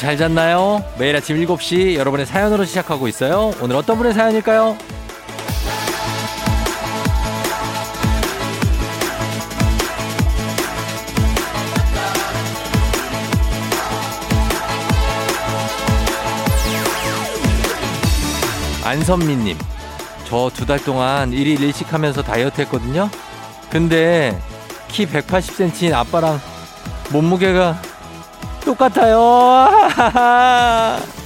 잘 잤나요? 매일 아침 7시 여러분의 사연으로 시작하고 있어요. 오늘 어떤 분의 사연일까요? 안선미님, 저 두 달 동안 1일 일식 하면서 다이어트 했거든요? 근데 키 180cm인 아빠랑 몸무게가 똑같아요.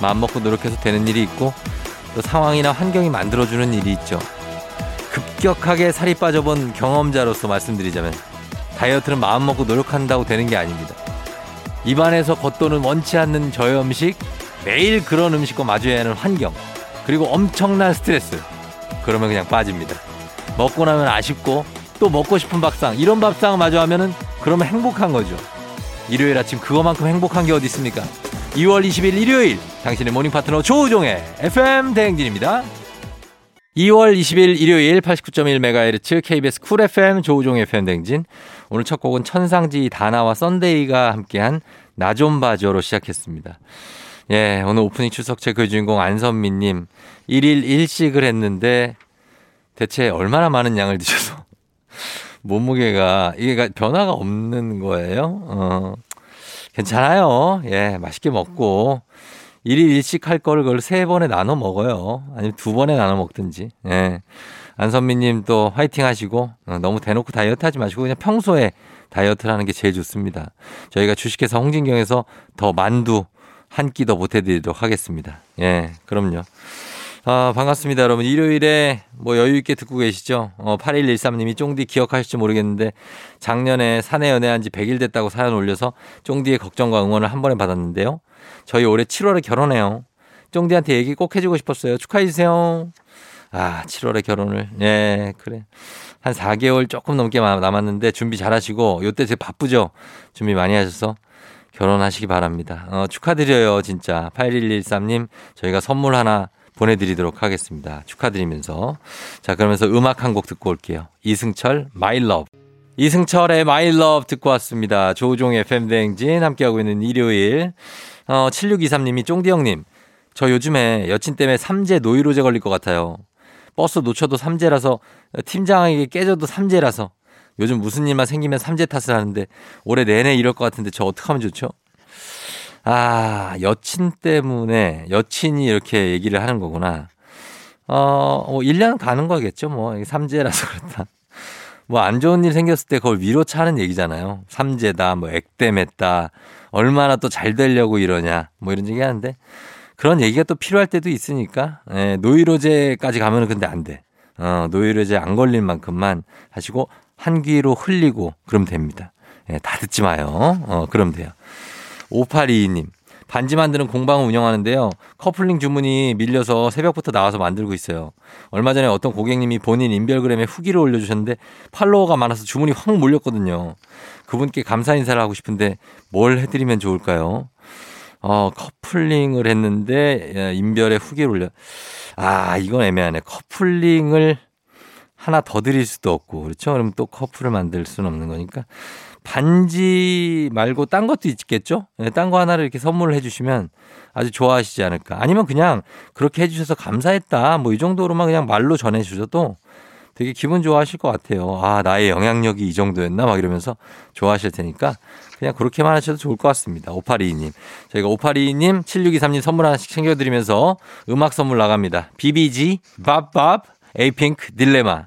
마음 먹고 노력해서 되는 일이 있고 또 상황이나 환경이 만들어주는 일이 있죠. 급격하게 살이 빠져본 경험자로서 말씀드리자면 다이어트는 마음 먹고 노력한다고 되는 게 아닙니다. 입안에서 겉도는 원치 않는 저염식, 매일 그런 음식과 마주해야 하는 환경, 그리고 엄청난 스트레스. 그러면 그냥 빠집니다. 먹고 나면 아쉽고 또 먹고 싶은 밥상, 이런 밥상 마주하면은 그러면 행복한 거죠. 일요일 아침 그거만큼 행복한 게 어디 있습니까? 2월 20일 일요일 당신의 morning 파트너 조우종의 FM 대행진입니다. 2월 20일 일요일 89.1MHz KBS 쿨 FM 조우종의 FM 대행진 오늘 첫 곡은 천상지 다나와 썬데이가 함께한 나 좀 봐줘로 시작했습니다. 예, 오늘 오프닝 출석 체크의 주인공 안선미님 1일 1식을 했는데 대체 얼마나 많은 양을 드셔서 몸무게가 이게 변화가 없는 거예요. 어, 괜찮아요. 예, 맛있게 먹고 1일 1식 할 거를 그걸 세 번에 나눠 먹어요. 아니면 두 번에 나눠 먹든지. 예. 안선미님 또 화이팅 하시고 어, 너무 대놓고 다이어트 하지 마시고 그냥 평소에 다이어트를 하는 게 제일 좋습니다. 저희가 주식회사 홍진경에서 더 만두 한 끼 더 보태드리도록 하겠습니다. 예, 그럼요. 아, 반갑습니다, 여러분. 일요일에 뭐 여유있게 듣고 계시죠? 어, 8113님이 쫑디 기억하실지 모르겠는데 작년에 사내 연애한 지 100일 됐다고 사연 올려서 쫑디의 걱정과 응원을 한 번에 받았는데요. 저희 올해 7월에 결혼해요. 쫑디한테 얘기 꼭 해주고 싶었어요. 축하해주세요. 아, 7월에 결혼을. 예, 그래. 한 4개월 조금 넘게 남았는데 준비 잘 하시고, 요때 되게 바쁘죠? 준비 많이 하셔서 결혼하시기 바랍니다. 어, 축하드려요, 진짜. 8113님, 저희가 선물 하나 보내드리도록 하겠습니다. 축하드리면서. 자, 그러면서 음악 한 곡 듣고 올게요. 이승철, My Love. 이승철의 My Love 듣고 왔습니다. 조종의 FM대행진 함께하고 있는 일요일. 어, 7623님이 쫑디 형님. 저 요즘에 여친 때문에 삼재 노이로제 걸릴 것 같아요. 버스 놓쳐도 삼재라서 팀장에게 깨져도 삼재라서 요즘 무슨 일만 생기면 삼재 탓을 하는데 올해 내내 이럴 것 같은데 저 어떻게 하면 좋죠? 아, 여친 때문에 여친이 이렇게 얘기를 하는 거구나. 어, 뭐 1년 가는 거겠죠. 뭐 삼재라서 그렇다. 뭐 안 좋은 일 생겼을 때 그걸 위로 차는 얘기잖아요. 삼재다, 뭐 액땜했다, 얼마나 또 잘 되려고 이러냐, 뭐 이런 얘기 하는데 그런 얘기가 또 필요할 때도 있으니까 예, 노이로제까지 가면은 근데 안 돼. 어, 노이로제 안 걸릴 만큼만 하시고 한 귀로 흘리고 그럼 됩니다. 예, 다 듣지 마요. 어, 그럼 돼요. 5822님. 반지 만드는 공방을 운영하는데요. 커플링 주문이 밀려서 새벽부터 나와서 만들고 있어요. 얼마 전에 어떤 고객님이 본인 인별그램에 후기를 올려주셨는데 팔로워가 많아서 주문이 확 몰렸거든요. 그분께 감사 인사를 하고 싶은데 뭘 해드리면 좋을까요? 어, 커플링을 했는데 예, 인별에 후기를 올려. 아, 이건 애매하네. 커플링을 하나 더 드릴 수도 없고 그렇죠? 그럼 또 커플을 만들 수는 없는 거니까 반지 말고 딴 것도 있겠죠? 네, 딴거 하나를 이렇게 선물을 해주시면 아주 좋아하시지 않을까. 아니면 그냥 그렇게 해주셔서 감사했다. 뭐 이 정도로만 그냥 말로 전해주셔도 되게 기분 좋아하실 것 같아요. 아, 나의 영향력이 이 정도였나? 막 이러면서 좋아하실 테니까 그냥 그렇게만 하셔도 좋을 것 같습니다. 5822님. 저희가 5822님, 7623님 선물 하나씩 챙겨드리면서 음악 선물 나갑니다. BBG, 밥밥, 에이핑크, 딜레마.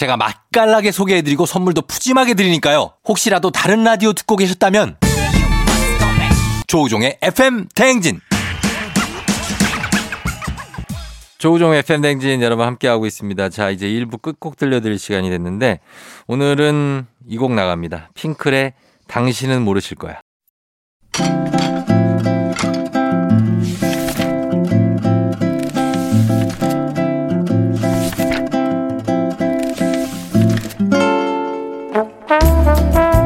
제가 맛깔나게 소개해드리고 선물도 푸짐하게 드리니까요. 혹시라도 다른 라디오 듣고 계셨다면 조우종의 FM 대행진 조우종의 FM 대행진 여러분 함께하고 있습니다. 자 이제 1부 끝곡 들려드릴 시간이 됐는데 오늘은 이 곡 나갑니다. 핑클의 당신은 모르실 거야.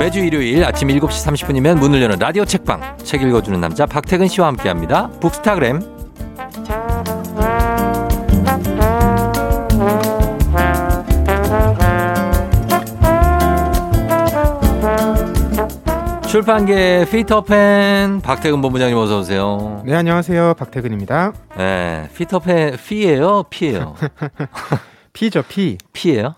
매주 일요일 아침 7시 30분이면 문을 여는 라디오 책방 책 읽어주는 남자 박태근 씨와 함께합니다. 북스타그램 출판계 피터팬 박태근 본부장님 어서 오세요. 네, 안녕하세요. 박태근입니다. 네, 피터팬 피예요, 피예요, 피죠, 피. 피예요?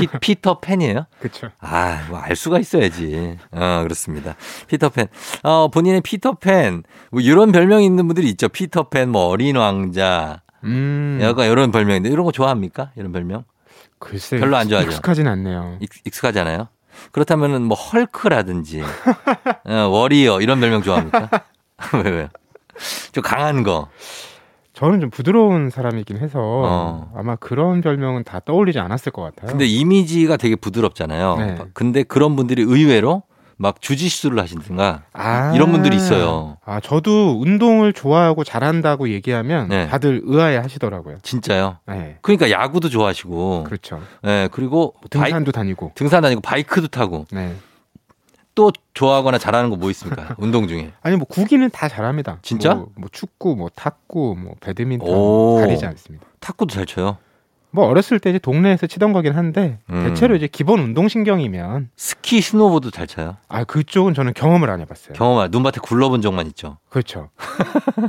피 피터 팬이에요? 그쵸. 아, 뭐 알 수가 있어야지. 어, 그렇습니다. 피터 팬. 어, 본인의 피터 팬. 뭐 이런 별명이 있는 분들이 있죠. 피터 팬, 뭐 어린 왕자. 음. 약간 이런 별명인데 이런 거 좋아합니까? 이런 별명? 글쎄. 별로 안 좋아하죠. 익숙하진 않네요. 익, 익숙하잖아요. 그렇다면은 뭐 헐크라든지 어, warrior 이런 별명 좋아합니까? 왜 왜요? 좀 강한 거. 저는 좀 부드러운 사람이긴 해서 어. 아마 그런 별명은 다 떠올리지 않았을 것 같아요. 근데 이미지가 되게 부드럽잖아요. 네. 근데 그런 분들이 의외로 막 주짓수를 하신다든가 아. 이런 분들이 있어요. 아, 저도 운동을 좋아하고 잘한다고 얘기하면 네. 다들 의아해 하시더라고요. 진짜요. 네. 그러니까 야구도 좋아하시고, 그렇죠. 예 그리고 바이, 등산도 다니고. 등산 다니고 바이크도 타고 네. 또 좋아하거나 잘하는 거 뭐 있습니까? 운동 중에. 아니 뭐 구기는 다 잘합니다. 진짜? 뭐, 뭐 축구, 뭐 탁구, 뭐 배드민턴 오. 가리지 않습니다. 탁구도 잘 쳐요. 뭐 어렸을 때 이제 동네에서 치던 거긴 한데 음. 대체로 이제 기본 운동 신경이면 스키, 스노보도 잘 쳐요. 아 그쪽은 저는 경험을 안 해봤어요. 경험할 눈밭에 굴러본 적만 있죠. 그렇죠.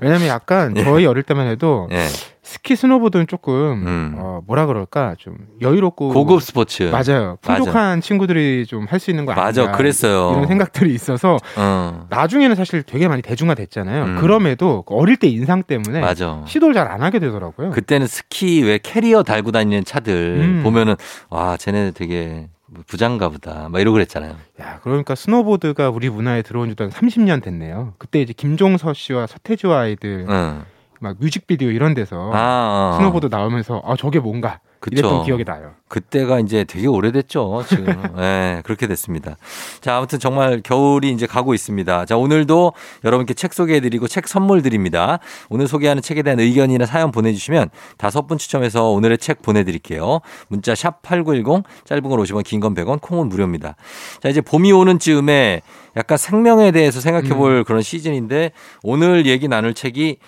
왜냐면 약간 예. 저희 어릴 때만 해도 예. 스키 스노보드는 조금 음. 어, 뭐라 그럴까 좀 여유롭고 고급 스포츠. 맞아요. 풍족한 친구들이 좀 할 수 있는 거 아닌가 맞아, 그랬어요. 이런 생각들이 있어서 어, 나중에는 사실 되게 많이 대중화됐잖아요. 음. 그럼에도 어릴 때 인상 때문에 맞아. 시도를 잘 안 하게 되더라고요. 그때는 스키 왜 캐리어 달고 다니는 차들 음. 보면은 와 쟤네 되게 부장가 보다 막 이러고 그랬잖아요. 야, 그러니까 스노보드가 우리 문화에 들어온 지도 한 30년 됐네요. 그때 이제 김종서 씨와 서태지와 아이들 응. 막 뮤직비디오 이런 데서 어. 아, 어. 스노보드 나오면서 아 저게 뭔가 이랬던 그쵸. 기억이 나요. 그때가 이제 되게 오래됐죠. 지금. 예, 그렇게 됐습니다. 자, 아무튼 정말 겨울이 이제 가고 있습니다. 자, 오늘도 여러분께 책 소개해드리고 책 선물 드립니다. 오늘 소개하는 책에 대한 의견이나 사연 보내주시면 다섯 분 추첨해서 오늘의 책 보내드릴게요. 문자 샵 8910, 짧은 건 50원, 긴 건 100원, 콩은 무료입니다. 자, 이제 봄이 오는 즈음에 약간 생명에 대해서 생각해 볼 그런 시즌인데 오늘 얘기 나눌 책이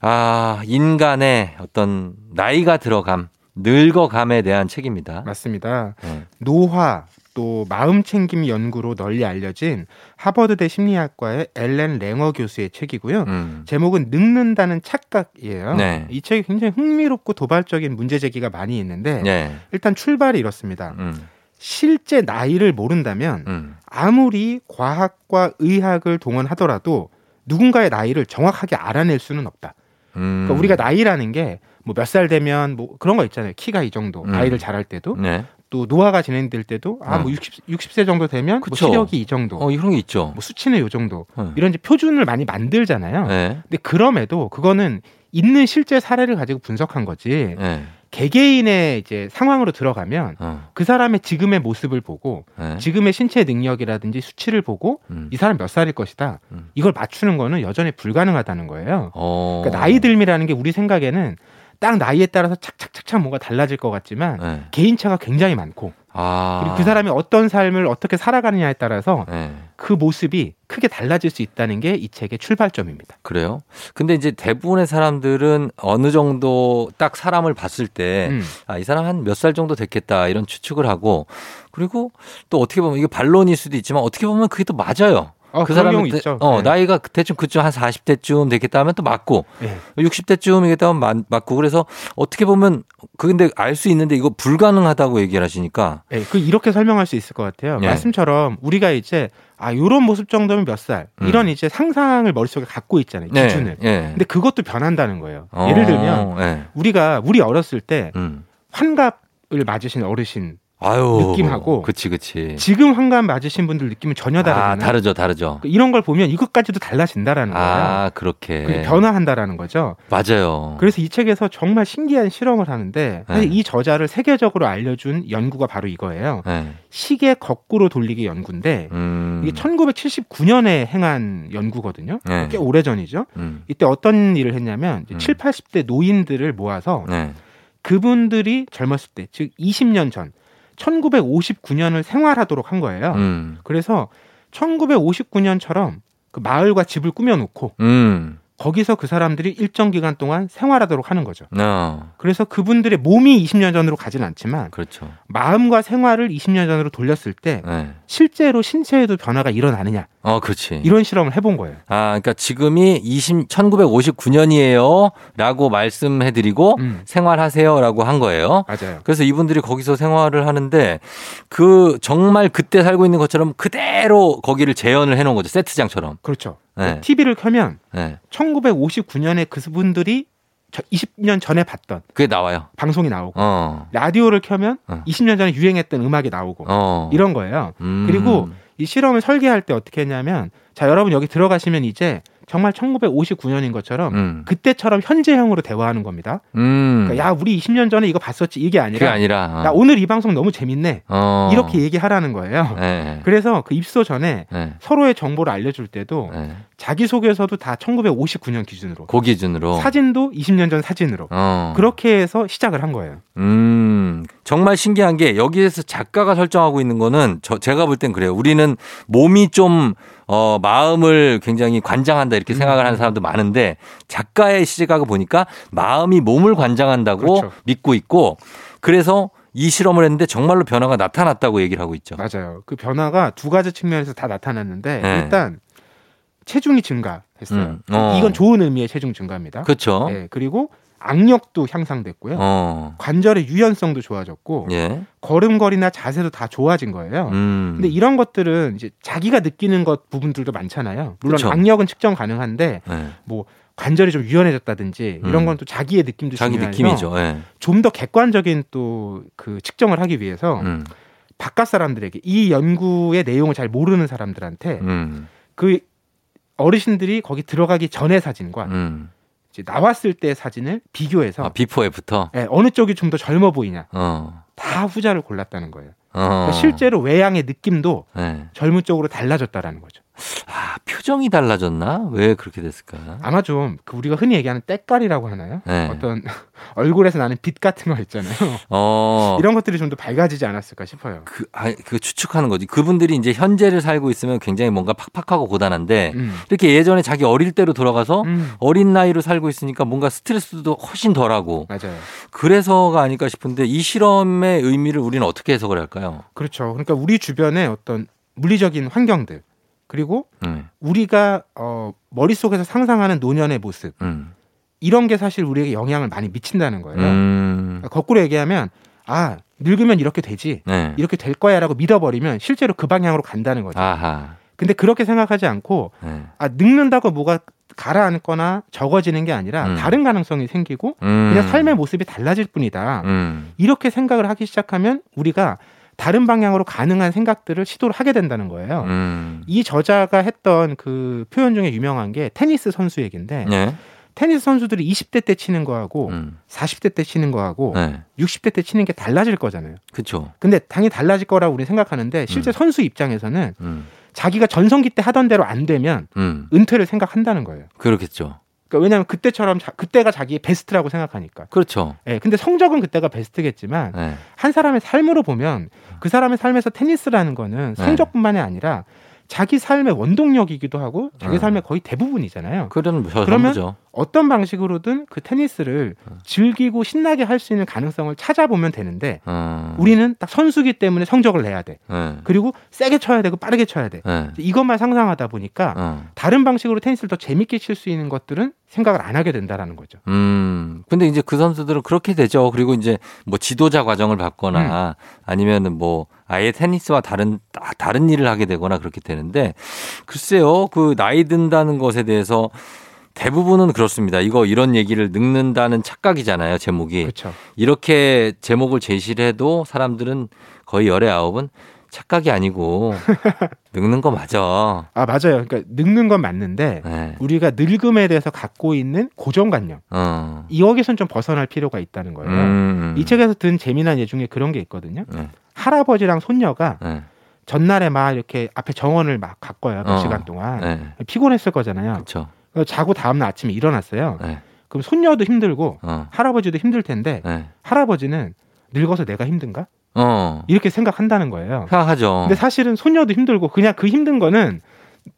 아, 인간의 어떤 나이가 들어감, 늙어감에 대한 책입니다. 맞습니다. 네. 노화 또 마음 챙김 연구로 널리 알려진 하버드대 심리학과의 엘렌 랭어 교수의 책이고요. 음. 제목은 늙는다는 착각이에요. 네. 이 책이 굉장히 흥미롭고 도발적인 문제 제기가 많이 있는데 네. 일단 출발이 이렇습니다. 음. 실제 나이를 모른다면 음. 아무리 과학과 의학을 동원하더라도 누군가의 나이를 정확하게 알아낼 수는 없다. 음. 그러니까 우리가 나이라는 게 뭐 몇 살 되면 뭐 그런 거 있잖아요. 키가 이 정도, 음. 나이를 자랄 때도 네. 또 노화가 진행될 때도 아뭐 어. 60, 60세 정도 되면 뭐 그쵸. 시력이 이 정도, 어, 이런 게 있죠. 뭐 수치는 요 정도 어. 이런 이제 표준을 많이 만들잖아요. 네. 근데 그럼에도 그거는 있는 실제 사례를 가지고 분석한 거지 네. 개개인의 이제 상황으로 들어가면 어. 그 사람의 지금의 모습을 보고 네. 지금의 신체 능력이라든지 수치를 보고 음. 이 사람 몇 살일 것이다. 음. 이걸 맞추는 거는 여전히 불가능하다는 거예요. 어. 그러니까 나이 들미라는 게 우리 생각에는 딱 나이에 따라서 착착착착 뭔가 달라질 것 같지만 네. 개인차가 굉장히 많고 아. 그리고 그 사람이 어떤 삶을 어떻게 살아가느냐에 따라서 네. 그 모습이 크게 달라질 수 있다는 게 이 책의 출발점입니다. 그래요? 근데 이제 대부분의 사람들은 어느 정도 딱 사람을 봤을 때, 음. 아, 이 사람 한 몇 살 정도 됐겠다, 이런 추측을 하고, 그리고 또 어떻게 보면 이게 반론일 수도 있지만 어떻게 보면 그게 또 맞아요. 어, 그 대- 있죠. 어, 네. 나이가 대충 그쯤 한 40대쯤 됐겠다 하면 또 맞고, 네. 60대쯤이겠다 하면 맞- 맞고, 그래서 어떻게 보면, 그 근데 알 수 있는데 이거 불가능하다고 얘기를 하시니까, 네, 그 이렇게 설명할 수 있을 것 같아요. 예. 말씀처럼 우리가 이제 아 요런 모습 정도면 몇 살 음. 이런 이제 상상을 머릿속에 갖고 있잖아요. 네. 기준을. 예. 근데 그것도 변한다는 거예요. 어, 예를 들면 예. 우리가 우리 어렸을 때 음. 환갑을 맞으신 어르신 아유. 느낌하고 그치, 그치. 지금 환갑 맞으신 분들 느낌은 전혀 다르잖아요. 아, 다르죠, 다르죠. 이런 걸 보면 이것까지도 달라진다라는 거예요. 아, 그렇게. 그게 변화한다라는 거죠. 맞아요. 그래서 이 책에서 정말 신기한 실험을 하는데 사실 네. 이 저자를 세계적으로 알려준 연구가 바로 이거예요. 네. 시계 거꾸로 돌리기 연구인데 음. 이게 1979년에 행한 연구거든요. 네. 꽤 오래 전이죠. 음. 이때 어떤 일을 했냐면 음. 7, 80대 노인들을 모아서 네. 그분들이 젊었을 때, 즉 20년 전, 1959년을 생활하도록 한 거예요. 음. 그래서 1959년처럼 그 마을과 집을 꾸며놓고 음. 거기서 그 사람들이 일정 기간 동안 생활하도록 하는 거죠. 어. 그래서 그분들의 몸이 20년 전으로 가진 않지만 그렇죠. 마음과 생활을 20년 전으로 돌렸을 때 네. 실제로 신체에도 변화가 일어나느냐 어, 그렇지. 이런 실험을 해본 거예요. 아, 그러니까 지금이 20, 1959년이에요. 라고 말씀해 드리고 음. 생활하세요. 라고 한 거예요. 맞아요. 그래서 이분들이 거기서 생활을 하는데 그 정말 그때 살고 있는 것처럼 그대로 거기를 재현을 해 놓은 거죠. 세트장처럼. 그렇죠. 네. TV를 켜면 네. 1959년에 그분들이 20년 전에 봤던 그게 나와요. 방송이 나오고 어. 라디오를 켜면 어. 20년 전에 유행했던 음악이 나오고 어. 이런 거예요. 음. 그리고 이 실험을 설계할 때 어떻게 했냐면 자 여러분 여기 들어가시면 이제 정말 1959년인 것처럼 음. 그때처럼 현재형으로 대화하는 겁니다. 음. 그러니까 야 우리 20년 전에 이거 봤었지 이게 아니라 아니라. 야 오늘 이 방송 너무 재밌네 어. 이렇게 얘기하라는 거예요. 네. 그래서 그 입소 전에 네. 서로의 정보를 알려줄 때도 네. 자기 소개서도 다 1959년 기준으로 그 기준으로. 사진도 20년 전 사진으로 어. 그렇게 해서 시작을 한 거예요. 음, 정말 신기한 게 여기에서 작가가 설정하고 있는 거는 저, 제가 볼 땐 그래요. 우리는 몸이 좀, 어, 마음을 굉장히 관장한다 이렇게 생각을 하는 사람도 많은데 작가의 시각을 보니까 마음이 몸을 관장한다고 그렇죠. 믿고 있고 그래서 이 실험을 했는데 정말로 변화가 나타났다고 얘기를 하고 있죠. 맞아요. 그 변화가 두 가지 측면에서 다 나타났는데 네. 일단 체중이 증가했어요. 음, 어. 이건 좋은 의미의 체중 증가입니다. 그렇죠. 네, 그리고 악력도 향상됐고요. 어. 관절의 유연성도 좋아졌고 예. 걸음걸이나 자세도 다 좋아진 거예요. 음. 근데 이런 것들은 이제 자기가 느끼는 것 부분들도 많잖아요. 물론 그쵸. 악력은 측정 가능한데 네. 뭐 관절이 좀 유연해졌다든지 이런 음. 건또 자기의 느낌도 자기 느낌이죠. 예. 좀더 객관적인 또 그 측정을 하기 위해서 음. 바깥 사람들에게 이 연구의 내용을 잘 모르는 사람들한테 음. 그 어르신들이 거기 들어가기 전의 사진과 음. 나왔을 때 사진을 비교해서 아, before after. 예, 어느 쪽이 좀 더 젊어 보이냐 어. 다 후자를 골랐다는 거예요. 어. 그러니까 실제로 외양의 느낌도 네. 젊은 쪽으로 달라졌다라는 거죠. 아, 표정이 달라졌나? 왜 그렇게 됐을까? 아마 좀 그 우리가 흔히 얘기하는 때깔이라고 하나요? 네. 어떤 얼굴에서 나는 빛 같은 거 있잖아요. 어. 이런 것들이 좀 더 밝아지지 않았을까 싶어요. 그, 아, 그 추측하는 거지. 그분들이 이제 현재를 살고 있으면 굉장히 뭔가 팍팍하고 고단한데 음. 이렇게 예전에 자기 어릴 때로 돌아가서 음, 어린 나이로 살고 있으니까 뭔가 스트레스도 훨씬 덜하고 맞아요. 그래서가 아닐까 싶은데 이 실험의 의미를 우리는 어떻게 해석을 할까요? 그렇죠. 그러니까 우리 주변에 어떤 물리적인 환경들 그리고 음, 우리가 어, 머릿속에서 상상하는 노년의 모습 음, 이런 게 사실 우리에게 영향을 많이 미친다는 거예요. 음, 그러니까 거꾸로 얘기하면 아 늙으면 이렇게 되지 네. 이렇게 될 거야라고 믿어버리면 실제로 그 방향으로 간다는 거죠. 아하. 근데 그렇게 생각하지 않고 네. 아 늙는다고 뭐가 가라앉거나 적어지는 게 아니라 음. 다른 가능성이 생기고 음. 그냥 삶의 모습이 달라질 뿐이다. 음. 이렇게 생각을 하기 시작하면 우리가 다른 방향으로 가능한 생각들을 시도를 하게 된다는 거예요. 음. 이 저자가 했던 그 표현 중에 유명한 게 테니스 선수 얘기인데 네. 테니스 선수들이 20대 때 치는 거하고 음. 40대 때 치는 거하고 네. 60대 때 치는 게 달라질 거잖아요. 그쵸. 근데 당연히 달라질 거라고 우리 생각하는데 실제 음. 선수 입장에서는 음. 자기가 전성기 때 하던 대로 안 되면 음. 은퇴를 생각한다는 거예요. 그렇겠죠. 그러니까 왜냐하면 그때처럼 자- 그때가 자기의 베스트라고 생각하니까. 그렇죠. 예, 근데 성적은 그때가 베스트겠지만 네. 한 사람의 삶으로 보면 그 사람의 삶에서 테니스라는 거는 네. 성적뿐만이 아니라 자기 삶의 원동력이기도 하고 자기 네. 삶의 거의 대부분이잖아요. 그런 저 그러면 전부죠. 어떤 방식으로든 그 테니스를 네. 즐기고 신나게 할 수 있는 가능성을 찾아보면 되는데 어. 우리는 딱 선수기 때문에 성적을 내야 돼. 네. 그리고 세게 쳐야 되고 빠르게 쳐야 돼. 네. 이것만 상상하다 보니까 어. 다른 방식으로 테니스를 더 재밌게 칠 수 있는 것들은 생각을 안 하게 된다라는 거죠. 음. 근데 이제 그 선수들은 그렇게 되죠. 그리고 이제 뭐 지도자 과정을 받거나 아니면은 뭐 아예 테니스와 다른 다- 다른 일을 하게 되거나 그렇게 되는데 글쎄요. 그 나이 든다는 것에 대해서 대부분은 그렇습니다. 이거 이런 얘기를 늙는다는 착각이잖아요. 제목이. 그렇죠. 이렇게 제목을 제시를 해도 사람들은 거의 열의 아홉은 착각이 아니고 늙는 거 맞아. 아 맞아요. 그러니까 늙는 건 맞는데 네. 우리가 늙음에 대해서 갖고 있는 고정관념 어. 여기선 좀 벗어날 필요가 있다는 거예요. 음. 이 책에서 든 재미난 예 중에 그런 게 있거든요. 네. 할아버지랑 손녀가 네. 전날에 막 이렇게 앞에 정원을 막 갔거예요. 몇 어. 시간 동안. 네. 피곤했을 거잖아요. 그래서 자고 다음날 아침에 일어났어요. 네. 그럼 손녀도 힘들고 어. 할아버지도 힘들 텐데 네. 할아버지는 늙어서 내가 힘든가? 어. 이렇게 생각한다는 거예요. 생각하죠. 근데 사실은 손녀도 힘들고 그냥 그 힘든 거는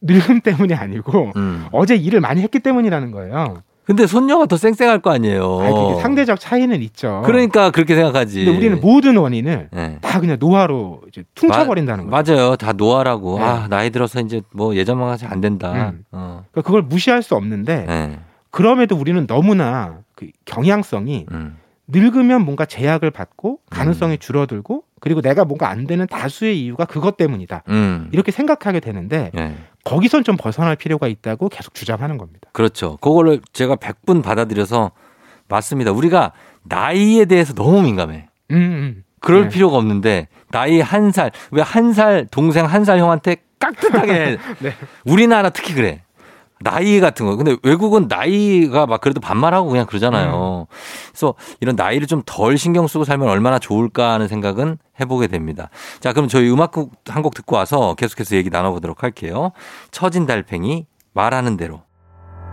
늙음 때문이 아니고 음. 어제 일을 많이 했기 때문이라는 거예요. 근데 손녀가 더 쌩쌩할 거 아니에요. 아니, 상대적 차이는 있죠. 그러니까 그렇게 생각하지. 근데 우리는 모든 원인을 네. 다 그냥 노화로 이제 퉁쳐버린다는 거죠. 맞아요. 다 노화라고. 네. 아, 나이 들어서 이제 뭐 예전만 같이 안 된다. 음. 어. 그러니까 그걸 무시할 수 없는데 네. 그럼에도 우리는 너무나 그 경향성이 음. 늙으면 뭔가 제약을 받고 가능성이 줄어들고 그리고 내가 뭔가 안 되는 다수의 이유가 그것 때문이다. 음. 이렇게 생각하게 되는데 네. 거기선 좀 벗어날 필요가 있다고 계속 주장하는 겁니다. 그렇죠. 그거를 제가 100분 받아들여서 맞습니다. 우리가 나이에 대해서 너무 민감해. 음, 음. 그럴 네. 필요가 없는데 나이 한 살, 왜 한 살 동생 한 살 형한테 깍듯하게 해. 네. 우리나라 특히 그래. 나이 같은 거. 근데 외국은 나이가 막 그래도 반말하고 그냥 그러잖아요. 그래서 이런 나이를 좀 덜 신경 쓰고 살면 얼마나 좋을까 하는 생각은 해보게 됩니다. 자, 그럼 저희 음악 한 곡 듣고 와서 계속해서 얘기 나눠보도록 할게요. 처진 달팽이 말하는 대로.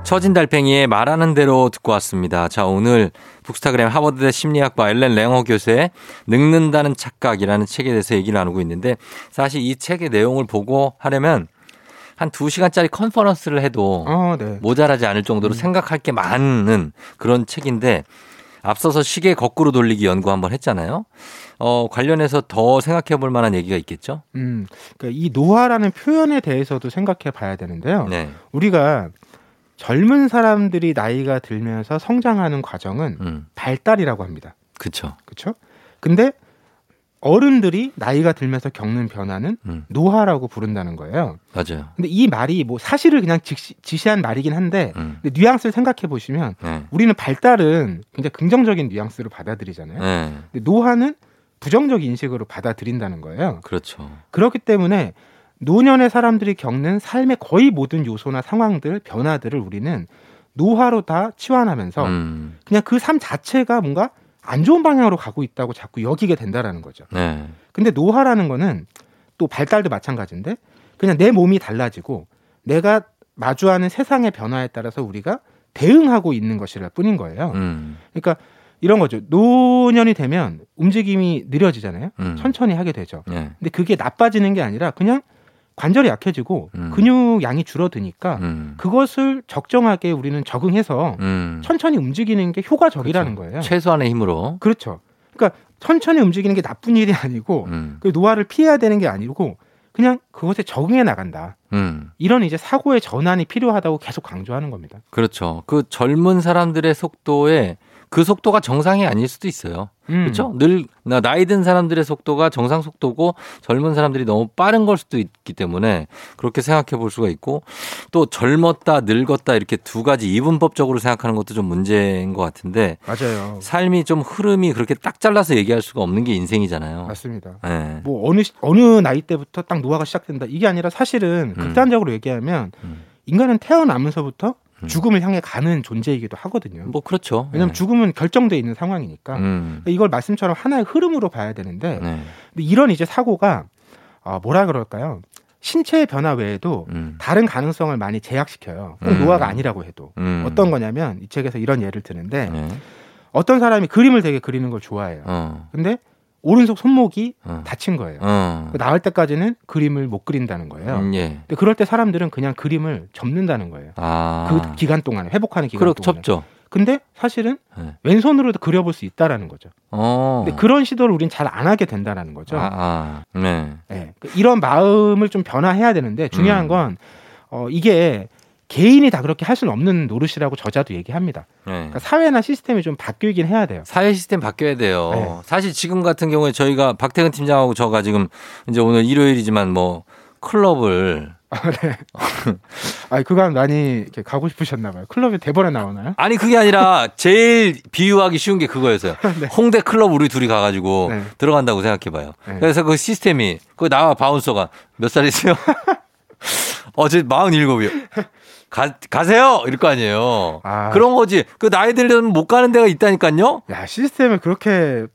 처진 달팽이의 말하는 대로 듣고 왔습니다. 자, 오늘 북스타그램 하버드대 심리학과 엘렌 랭어 교수의 늙는다는 착각이라는 책에 대해서 얘기를 나누고 있는데 사실 이 책의 내용을 보고 하려면 한 두시간짜리 컨퍼런스를 해도 어, 네. 모자라지 않을 정도로 생각할 게 많은 그런 책인데 앞서서 시계 거꾸로 돌리기 연구 한번 했잖아요. 어, 관련해서 더 생각해 볼 만한 얘기가 있겠죠? 음, 그러니까 이 노화라는 표현에 대해서도 생각해 봐야 되는데요. 네. 우리가 젊은 사람들이 나이가 들면서 성장하는 과정은 음, 발달이라고 합니다. 그쵸. 그렇죠? 근데 어른들이 나이가 들면서 겪는 변화는 음, 노화라고 부른다는 거예요. 맞아요. 근데 이 말이 뭐 사실을 그냥 직시, 지시한 말이긴 한데 음, 근데 뉘앙스를 생각해 보시면 네. 우리는 발달은 굉장히 긍정적인 뉘앙스로 받아들이잖아요. 네. 근데 노화는 부정적 인식으로 받아들인다는 거예요. 그렇죠. 그렇기 때문에 노년의 사람들이 겪는 삶의 거의 모든 요소나 상황들, 변화들을 우리는 노화로 다 치환하면서 음, 그냥 그 삶 자체가 뭔가 안 좋은 방향으로 가고 있다고 자꾸 여기게 된다라는 거죠. 네. 근데 노화라는 거는 또 발달도 마찬가지인데 그냥 내 몸이 달라지고 내가 마주하는 세상의 변화에 따라서 우리가 대응하고 있는 것이라 뿐인 거예요. 음. 그러니까 이런 거죠. 노년이 되면 움직임이 느려지잖아요. 음. 천천히 하게 되죠. 예. 근데 그게 나빠지는 게 아니라 그냥 관절이 약해지고 음. 근육 양이 줄어드니까 음. 그것을 적정하게 우리는 적응해서 음. 천천히 움직이는 게 효과적이라는 거예요. 최소한의 힘으로. 그렇죠. 그러니까 천천히 움직이는 게 나쁜 일이 아니고 음. 그 노화를 피해야 되는 게 아니고 그냥 그것에 적응해 나간다. 음. 이런 이제 사고의 전환이 필요하다고 계속 강조하는 겁니다. 그렇죠. 그 젊은 사람들의 속도에 그 속도가 정상이 아닐 수도 있어요. 음. 그렇죠? 늘 나- 나이 든 사람들의 속도가 정상 속도고 젊은 사람들이 너무 빠른 걸 수도 있기 때문에 그렇게 생각해 볼 수가 있고 또 젊었다 늙었다 이렇게 두 가지 이분법적으로 생각하는 것도 좀 문제인 것 같은데 맞아요. 삶이 좀 흐름이 그렇게 딱 잘라서 얘기할 수가 없는 게 인생이잖아요. 맞습니다. 네. 뭐 어느 시- 어느 나이 때부터 딱 노화가 시작된다. 이게 아니라 사실은 음. 극단적으로 얘기하면 음. 인간은 태어나면서부터 음. 죽음을 향해 가는 존재이기도 하거든요. 뭐 그렇죠. 왜냐하면 네. 죽음은 결정돼 있는 상황이니까 음. 이걸 말씀처럼 하나의 흐름으로 봐야 되는데 네. 근데 이런 이제 사고가 어, 뭐라 그럴까요? 신체의 변화 외에도 음. 다른 가능성을 많이 제약시켜요. 꼭 음. 노화가 아니라고 해도 음. 어떤 거냐면 이 책에서 이런 예를 드는데 네. 어떤 사람이 그림을 되게 그리는 걸 좋아해요. 어. 근데 오른손 손목이 어. 다친 거예요. 어. 나을 때까지는 그림을 못 그린다는 거예요. 음, 예. 근데 그럴 때 사람들은 그냥 그림을 접는다는 거예요. 아. 그 기간 동안에 회복하는 기간 동안에. 접죠. 근데 사실은 네. 왼손으로도 그려볼 수 있다라는 거죠. 어. 근데 그런 시도를 우린 잘 안 하게 된다라는 거죠. 아, 아. 네. 예. 그 이런 마음을 좀 변화해야 되는데 중요한 음. 건 어, 이게 개인이 다 그렇게 할 수는 없는 노릇이라고 저자도 얘기합니다. 네. 그러니까 사회나 시스템이 좀 바뀌긴 해야 돼요. 사회 시스템 바뀌어야 돼요. 네. 사실 지금 같은 경우에 저희가 박태근 팀장하고 저가 지금 이제 오늘 일요일이지만 뭐 클럽을 아, 그간 많이 이렇게 가고 싶으셨나 봐요. 클럽에 대본에 나오나요? 아니 그게 아니라 제일 비유하기 쉬운 게 그거였어요. 네. 홍대 클럽 우리 둘이 가가지고 네. 들어간다고 생각해봐요. 네. 그래서 그 시스템이 그 나와 바운서가 몇 살이세요? 어제 47이요. 가, 가세요! 이럴 거 아니에요. 아. 그런 거지. 그 나이 들려면 못 가는 데가 있다니까요? 야, 시스템을 그렇게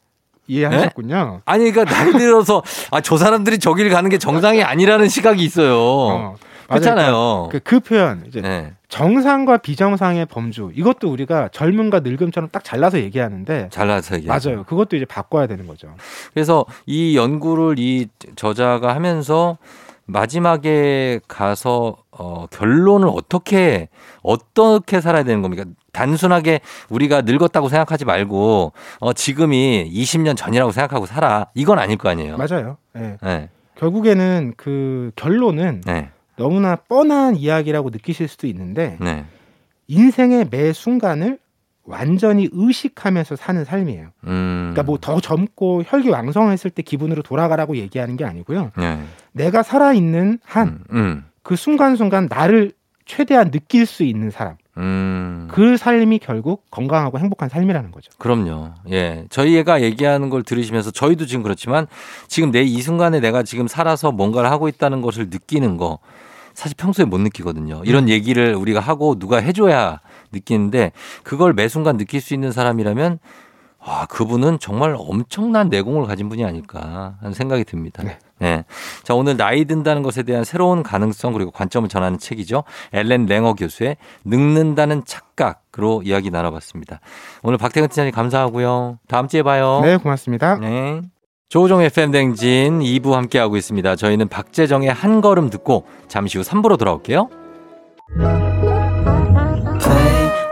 이해하셨군요. 아니, 그러니까 나이 들어서, 아, 저 사람들이 저길 가는 게 정상이 아니라는 시각이 있어요. 어, 맞아요. 그렇잖아요. 그, 그 표현 이제 네. 정상과 비정상의 범주 이것도 우리가 젊음과 늙음처럼 딱 잘라서 얘기하는데 잘라서 얘기 맞아요. 그것도 이제 바꿔야 되는 거죠. 그래서 이 연구를 이 저자가 하면서 마지막에 가서 어, 결론을 어떻게 어떻게 살아야 되는 겁니까? 단순하게 우리가 늙었다고 생각하지 말고 어, 지금이 20년 전이라고 생각하고 살아. 이건 아닐 거 아니에요. 맞아요. 예. 네, 결국에는 그 결론은 네, 너무나 뻔한 이야기라고 느끼실 수도 있는데 네. 인생의 매 순간을 완전히 의식하면서 사는 삶이에요. 음. 그러니까 뭐 더 젊고 혈기 왕성했을 때 기분으로 돌아가라고 얘기하는 게 아니고요. 네. 내가 살아 있는 한그 음, 순간순간 나를 최대한 느낄 수 있는 사람. 음. 그 삶이 결국 건강하고 행복한 삶이라는 거죠. 그럼요. 예. 저희가 얘기하는 걸 들으시면서 저희도 지금 그렇지만 지금 내 이 순간에 내가 지금 살아서 뭔가를 하고 있다는 것을 느끼는 거 사실 평소에 못 느끼거든요. 이런 얘기를 우리가 하고 누가 해줘야 느끼는데 그걸 매 순간 느낄 수 있는 사람이라면 아, 그분은 정말 엄청난 내공을 가진 분이 아닐까 하는 생각이 듭니다. 네. 네. 자, 오늘 나이 든다는 것에 대한 새로운 가능성 그리고 관점을 전하는 책이죠. 엘렌 랭어 교수의 늙는다는 착각으로 이야기 나눠봤습니다. 오늘 박태근 팀장님 감사하고요. 다음 주에 봐요. 네, 고맙습니다. 네. 조우종 FM 댕진 2부 함께하고 있습니다. 저희는 박재정의 한 걸음 듣고 잠시 후 3부로 돌아올게요.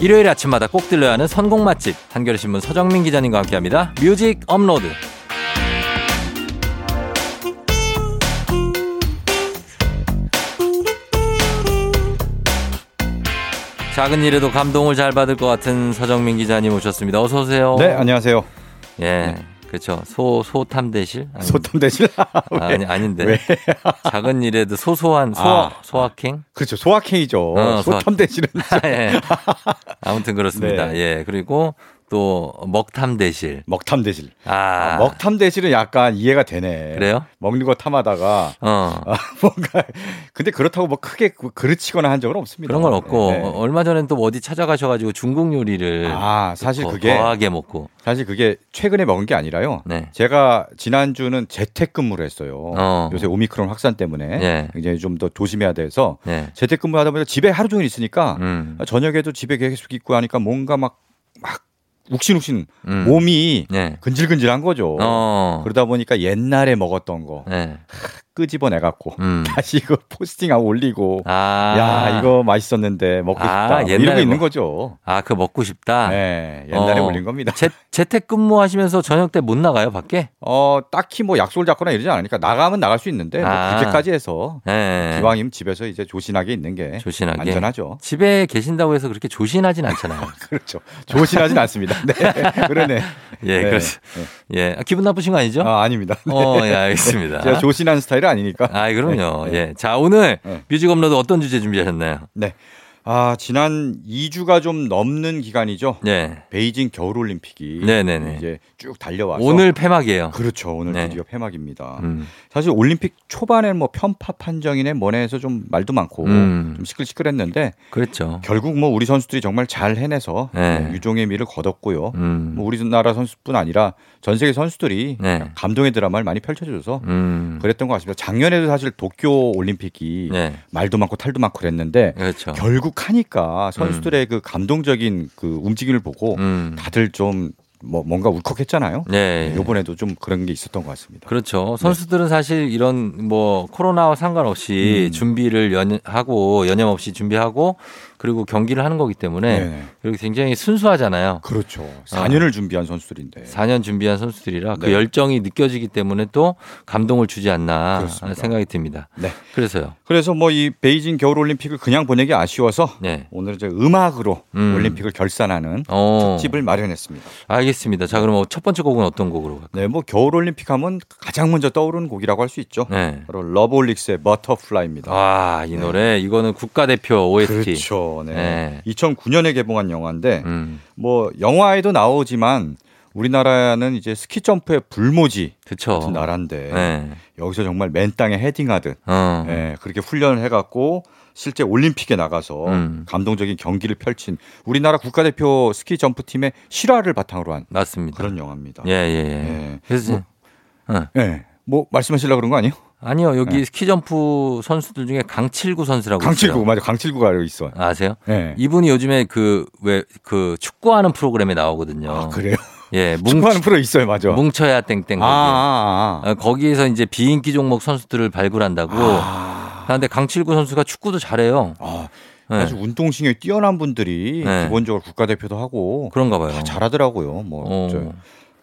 일요일 아침마다 꼭 들려야 하는 선곡 맛집 한겨레신문 서정민 기자님과 함께합니다. 뮤직 업로드. 작은 일에도 감동을 잘 받을 것 같은 서정민 기자님 오셨습니다. 어서 오세요. 네, 안녕하세요. 예. 그렇죠. 소 소탐대실? 아니, 소탐 대신 아, 아니 아닌데. 작은 일에도 소소한 소화 아. 소확행? 그렇죠. 소확행이죠. 어, 소탐 대신은 예. 아무튼 그렇습니다. 네. 예. 그리고 또 먹탐대실. 먹탐 대실. 아. 아, 먹탐 대실은 약간 이해가 되네. 그래요? 먹는 거 탐하다가 어. 아, 뭔가 근데 그렇다고 뭐 크게 그- 그르치거나 한 적은 없습니다. 그런 건 없고 네, 네. 어, 얼마 전엔 또 어디 찾아가셔 가지고 중국 요리를 아, 사실 더, 그게 더하게 먹고 사실 그게 최근에 먹은 게 아니라요. 네. 제가 지난주는 재택근무를 했어요. 어. 요새 오미크론 확산 때문에 예. 이제 좀더 조심해야 돼서 네. 재택근무 하다 보니까 집에 하루 종일 있으니까 음. 저녁에도 집에 계속 있고 하니까 뭔가 막막 욱신욱신 음. 몸이 네. 근질근질한 거죠. 어. 그러다 보니까 옛날에 먹었던 거 네. 끄집어내 갖고 음. 다시 이거 포스팅하고 올리고 아. 야 이거 맛있었는데 먹고 아, 싶다 뭐 이러고 있는 뭐- 거죠. 아, 그 먹고 싶다. 네, 옛날에 어. 올린 겁니다. 재, 재택 근무하시면서 저녁 때 못 나가요, 밖에? 어 딱히 뭐 약속을 잡거나 이러지 않으니까 나가면 나갈 수 있는데 뭐 아. 그렇게까지 해서 네. 기왕이면 집에서 이제 조신하게 있는 게 조신하게. 안전하죠. 집에 계신다고 해서 그렇게 조신하진 않잖아요. 그렇죠. 조신하진 않습니다. 네, 그러네. 예, 네. 그렇죠. 예. 아, 기분 나쁘신 거 아니죠? 아 아닙니다. 어, 예, 알겠습니다. 제가 조신한 스타일은 아니니까. 아, 그럼요. 네. 예. 자, 오늘 네. 뮤직 업로드 어떤 주제 준비하셨나요? 네. 아 지난 2주가 좀 넘는 기간이죠. 네. 베이징 겨울 올림픽이 네네네. 이제 쭉 달려와서 오늘 폐막이에요. 그렇죠. 오늘 네. 드디어 폐막입니다. 음. 사실 올림픽 초반에 뭐 편파 판정이네 뭐네 해서 좀 말도 많고 음. 좀 시끌시끌했는데 그렇죠. 결국 뭐 우리 선수들이 정말 잘 해내서 네. 뭐 유종의 미를 거뒀고요. 음. 뭐 우리나라 선수뿐 아니라 전 세계 선수들이 네. 감동의 드라마를 많이 펼쳐줘서 음. 그랬던 것 같습니다. 작년에도 사실 도쿄 올림픽이 네. 말도 많고 탈도 많고 그랬는데 그렇죠. 결국 하니까 선수들의 그 감동적인 그 움직임을 보고 음. 다들 좀뭐 뭔가 울컥했잖아요. 네. 이번에도 좀 그런 게 있었던 것 같습니다. 그렇죠. 선수들은 사실 이런 뭐 코로나와 상관없이 음. 준비를 연, 하고 연염 없이 준비하고 그리고 경기를 하는 거기 때문에 네. 그리고 굉장히 순수하잖아요. 그렇죠. 4년을 준비한 선수들인데. 4년 준비한 선수들이라 그 네. 열정이 느껴지기 때문에 또 감동을 주지 않나 그렇습니다. 생각이 듭니다. 네. 그래서요. 그래서 뭐 이 베이징 겨울 올림픽을 그냥 보내기 아쉬워서 네. 오늘 이제 음악으로 음. 올림픽을 결산하는 어. 특집을 마련했습니다. 알겠습니다. 자, 그럼 첫 번째 곡은 어떤 곡으로 갈까요? 네, 뭐 겨울 올림픽 하면 가장 먼저 떠오르는 곡이라고 할 수 있죠. 네. 바로 러브홀릭스의 Butterfly입니다. 와, 이 노래 이거는 국가대표 OST. 그렇죠. 네. 네. 2009년에 개봉한 영화인데 음. 뭐 영화에도 나오지만 우리나라는 이제 스키 점프의 불모지 그쵸. 같은 나라인데 네. 여기서 정말 맨 땅에 헤딩하듯 어. 예, 그렇게 훈련을 해갖고 실제 올림픽에 나가서 음. 감동적인 경기를 펼친 우리나라 국가대표 스키 점프 팀의 실화를 바탕으로 한 맞습니다. 그런 영화입니다. 예, 예, 예. 예. 그래서 뭐- 어. 예. 뭐 말씀하시려고 그런 거 아니에요? 아니요, 여기 네. 스키점프 선수들 중에 강칠구 선수라고 강칠구 있어요. 맞아 강칠구가 여기 있어. 아세요? 예. 이분이 요즘에 그왜그 축구하는 프로그램에 나오거든요. 아 그래요? 예, 뭉, 축구하는 프로 있어요, 맞아. 뭉쳐야 땡땡 아, 거기. 아, 아. 어, 거기에서 이제 비인기 종목 선수들을 발굴한다고. 아. 그런데 강칠구 선수가 축구도 잘해요. 아, 네. 아주 운동신경이 뛰어난 분들이 네. 기본적으로 국가대표도 하고 그런가 봐요. 다 잘하더라고요. 뭐 어, 저,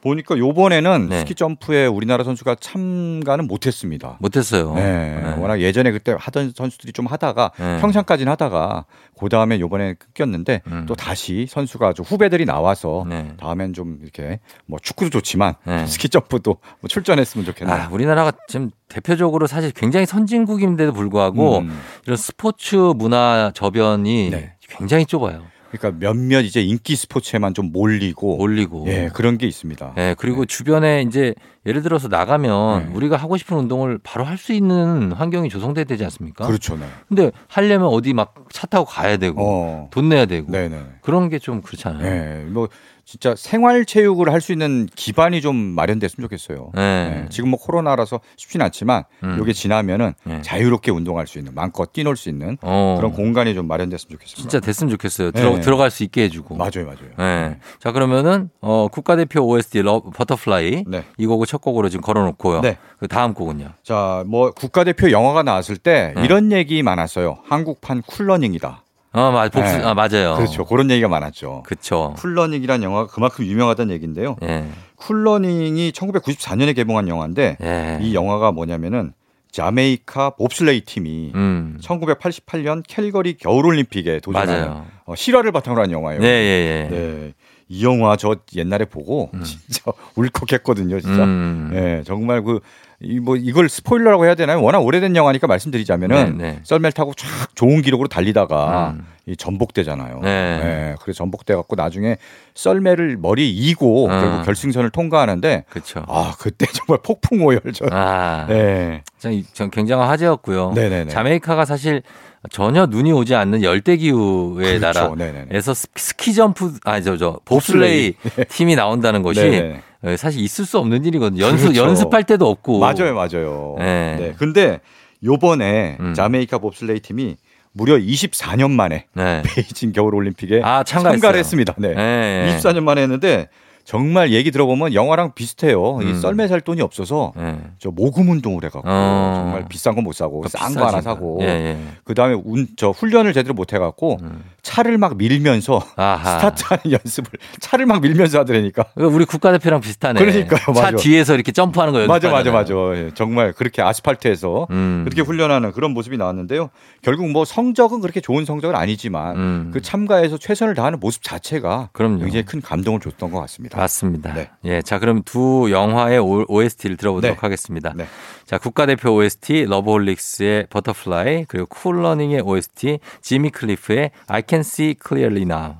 보니까 요번에는 네. 스키 점프에 우리나라 선수가 참가는 못했습니다. 못했어요. 네, 네. 워낙 예전에 그때 하던 선수들이 좀 하다가 네. 평창까지는 하다가 그 다음에 요번에 끊겼는데 음. 또 다시 선수가 아주 후배들이 나와서 네. 다음엔 좀 이렇게 뭐 축구도 좋지만 네. 스키 점프도 뭐 출전했으면 좋겠네요. 아, 우리나라가 지금 대표적으로 사실 굉장히 선진국인데도 불구하고 음. 이런 스포츠 문화 저변이 네. 굉장히 좁아요. 그러니까 몇몇 이제 인기 스포츠에만 좀 몰리고 몰리고. 예 그런 게 있습니다. 예, 그리고 주변에 이제 예를 들어서 나가면 네. 우리가 하고 싶은 운동을 바로 할 수 있는 환경이 조성돼야 되지 않습니까? 그렇죠, 네. 근데 하려면 어디 막 차 타고 가야 되고 어, 돈 내야 되고 네네. 그런 게 좀 그렇잖아요. 예, 뭐 진짜 생활 체육을 할 수 있는 기반이 좀 마련됐으면 좋겠어요. 네. 예, 지금 뭐 코로나라서 쉽진 않지만 음. 이게 지나면은 네. 자유롭게 운동할 수 있는 마음껏 뛰놀 수 있는 어, 그런 공간이 좀 마련됐으면 좋겠습니다. 진짜 됐으면 좋겠어요. 들어, 네. 들어갈 수 있게 해주고. 맞아요, 맞아요. 예. 자 그러면은 어, 국가대표 OST 러, Butterfly 네. 이 곡을 첫 곡으로 지금 걸어놓고요. 네. 그 다음 곡은요. 자, 뭐 국가대표 영화가 나왔을 때 네. 이런 얘기 많았어요. 한국판 쿨러닝이다. 어, 맞, 복수, 네. 아, 맞아요. 그렇죠. 그런 얘기가 많았죠. 그쵸. 쿨러닝이라는 영화가 그만큼 유명하다는 얘기인데요. 예. 쿨러닝이 1994년에 개봉한 영화인데 예. 이 영화가 뭐냐면은 자메이카 봅슬레이 팀이 음. 1988년 캘거리 겨울올림픽에 도전한. 어, 실화를 바탕으로 한 영화예요. 네, 예, 예. 네. 이 영화 저 옛날에 보고 진짜 울컥했거든요, 진짜. 음. 예, 정말 그, 이뭐 이걸 스포일러라고 해야 되나요? 워낙 오래된 영화니까 말씀드리자면은 네, 네. 썰매를 타고 쫙 좋은 기록으로 달리다가 음. 이 전복되잖아요. 네. 예, 그래서 전복돼 갖고 나중에 썰매를 머리에 이고 음. 결국 결승선을 통과하는데 그렇죠. 아, 그때 정말 폭풍 오열 저. 아, 네. 전, 전 굉장한 화제였고요. 네네네. 자메이카가 사실 전혀 눈이 오지 않는 열대 기후의 그렇죠. 나라에서 스- 스키 점프 아니 저저 봅슬레이 팀이 나온다는 것이 네네. 어, 사실 있을 수 없는 일이거든요. 연습 그렇죠. 연습할 때도 없고. 맞아요, 맞아요. 네. 네. 근데 요번에 음. 자메이카 봅슬레이 팀이 무려 24년 만에 네. 베이징 겨울 올림픽에 아. 참가를 했습니다. 네. 네. 24년 만에 했는데 정말 얘기 들어보면 영화랑 비슷해요. 이 음. 썰매 살 돈이 없어서 네. 저 모금 운동을 해갖고 어. 정말 비싼 거 못 사고 그러니까 싼거 하나. 사고 예, 예. 그 다음에 운저 훈련을 제대로 못 해갖고 음. 차를 막 밀면서 아하. 스타트하는 연습을 차를 막 밀면서 하더라니까. 이거 우리 국가대표랑 비슷하네. 그러니까요, 차 맞아. 뒤에서 이렇게 점프하는 거 맞아. 맞아, 맞아. 예, 정말 그렇게 아스팔트에서 음. 그렇게 훈련하는 그런 모습이 나왔는데요. 결국 뭐 성적은 그렇게 좋은 성적은 아니지만 음. 그 참가해서 최선을 다하는 모습 자체가 그럼요. 굉장히 큰 감동을 줬던 것 같습니다. 맞습니다. 네. 예, 자 그럼 두 영화의 오- OST를 들어보도록 네. 하겠습니다. 네. 자 국가대표 OST 러브홀릭스의 Butterfly 그리고 쿨러닝의 OST 지미 클리프의 I Can See Clearly Now.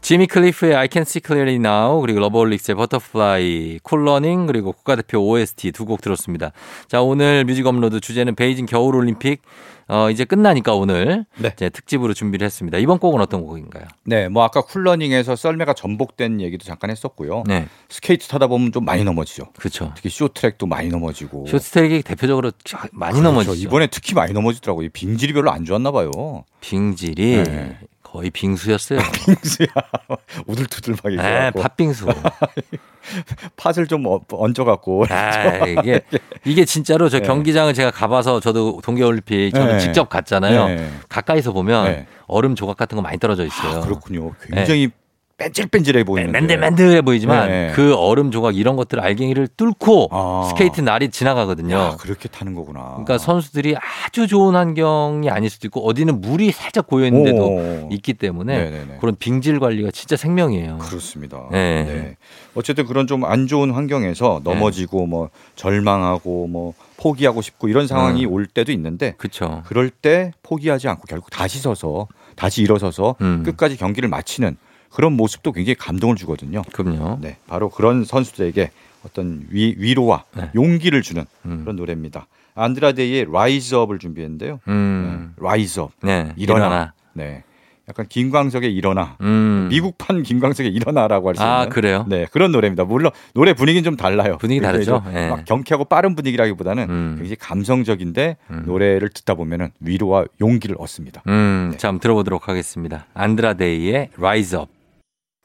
지미 클리프의 I Can See Clearly Now 그리고 러브홀릭스의 Butterfly 쿨러닝 그리고 국가대표 OST 두 곡 들었습니다. 자 오늘 뮤직 업로드 주제는 베이징 겨울올림픽 어, 이제 끝나니까 오늘 네. 이제 특집으로 준비를 했습니다. 이번 곡은 어떤 곡인가요? 네, 뭐 아까 쿨러닝에서 썰매가 전복된 얘기도 잠깐 했었고요. 네, 스케이트 타다 보면 좀 많이 넘어지죠. 그렇죠. 특히 쇼트랙도 많이 넘어지고. 쇼트트랙이 대표적으로 많이 그렇죠. 넘어지죠. 이번에 특히 많이 넘어지더라고요. 이 빙질이 별로 안 좋았나 봐요. 빙질이 네. 거의 빙수였어요. 빙수야. 우둘투둘 막 네, 있어갖고 팥빙수. 팥을 좀 얹- 얹어갖고. 아, 이게 이게 진짜로 저 네. 경기장을 제가 가봐서 저도 동계올림픽 저는 네. 직접 갔잖아요. 네. 가까이서 보면 네. 얼음 조각 같은 거 많이 떨어져 있어요. 아, 그렇군요. 굉장히 뺀질뺀질해 보이는데. 맨들맨들해 보이지만 네. 그 얼음 조각 이런 것들 알갱이를 뚫고 아. 스케이트 날이 지나가거든요. 야, 그렇게 타는 거구나. 그러니까 선수들이 아주 좋은 환경이 아닐 수도 있고 어디는 물이 살짝 고여 있는데도 오. 있기 때문에 네네네. 그런 빙질 관리가 진짜 생명이에요. 그렇습니다. 네. 네. 어쨌든 그런 좀 안 좋은 환경에서 넘어지고 뭐 절망하고 뭐 포기하고 싶고 이런 상황이 음. 올 때도 있는데 그렇죠. 그럴 때 포기하지 않고 결국 다시 서서 다시 일어서서 음. 끝까지 경기를 마치는 그런 모습도 굉장히 감동을 주거든요. 그럼요. 네, 바로 그런 선수들에게 어떤 위, 위로와 네. 용기를 주는 음. 그런 노래입니다. 안드라데이의 Rise Up을 준비했는데요. 음. 네, Rise Up. 네. 일어나. 일어나. 네. 약간 김광석의 일어나. 음. 미국판 김광석의 일어나라고 할 수 있는 아, 그래요? 네, 그런 노래입니다. 물론 노래 분위기는 좀 달라요. 분위기 다르죠? 좀 예. 막 경쾌하고 빠른 분위기라기보다는 음. 굉장히 감성적인데 음. 노래를 듣다 보면은 위로와 용기를 얻습니다. 음, 네. 자, 한번 들어보도록 하겠습니다. 안드라데이의 Rise Up.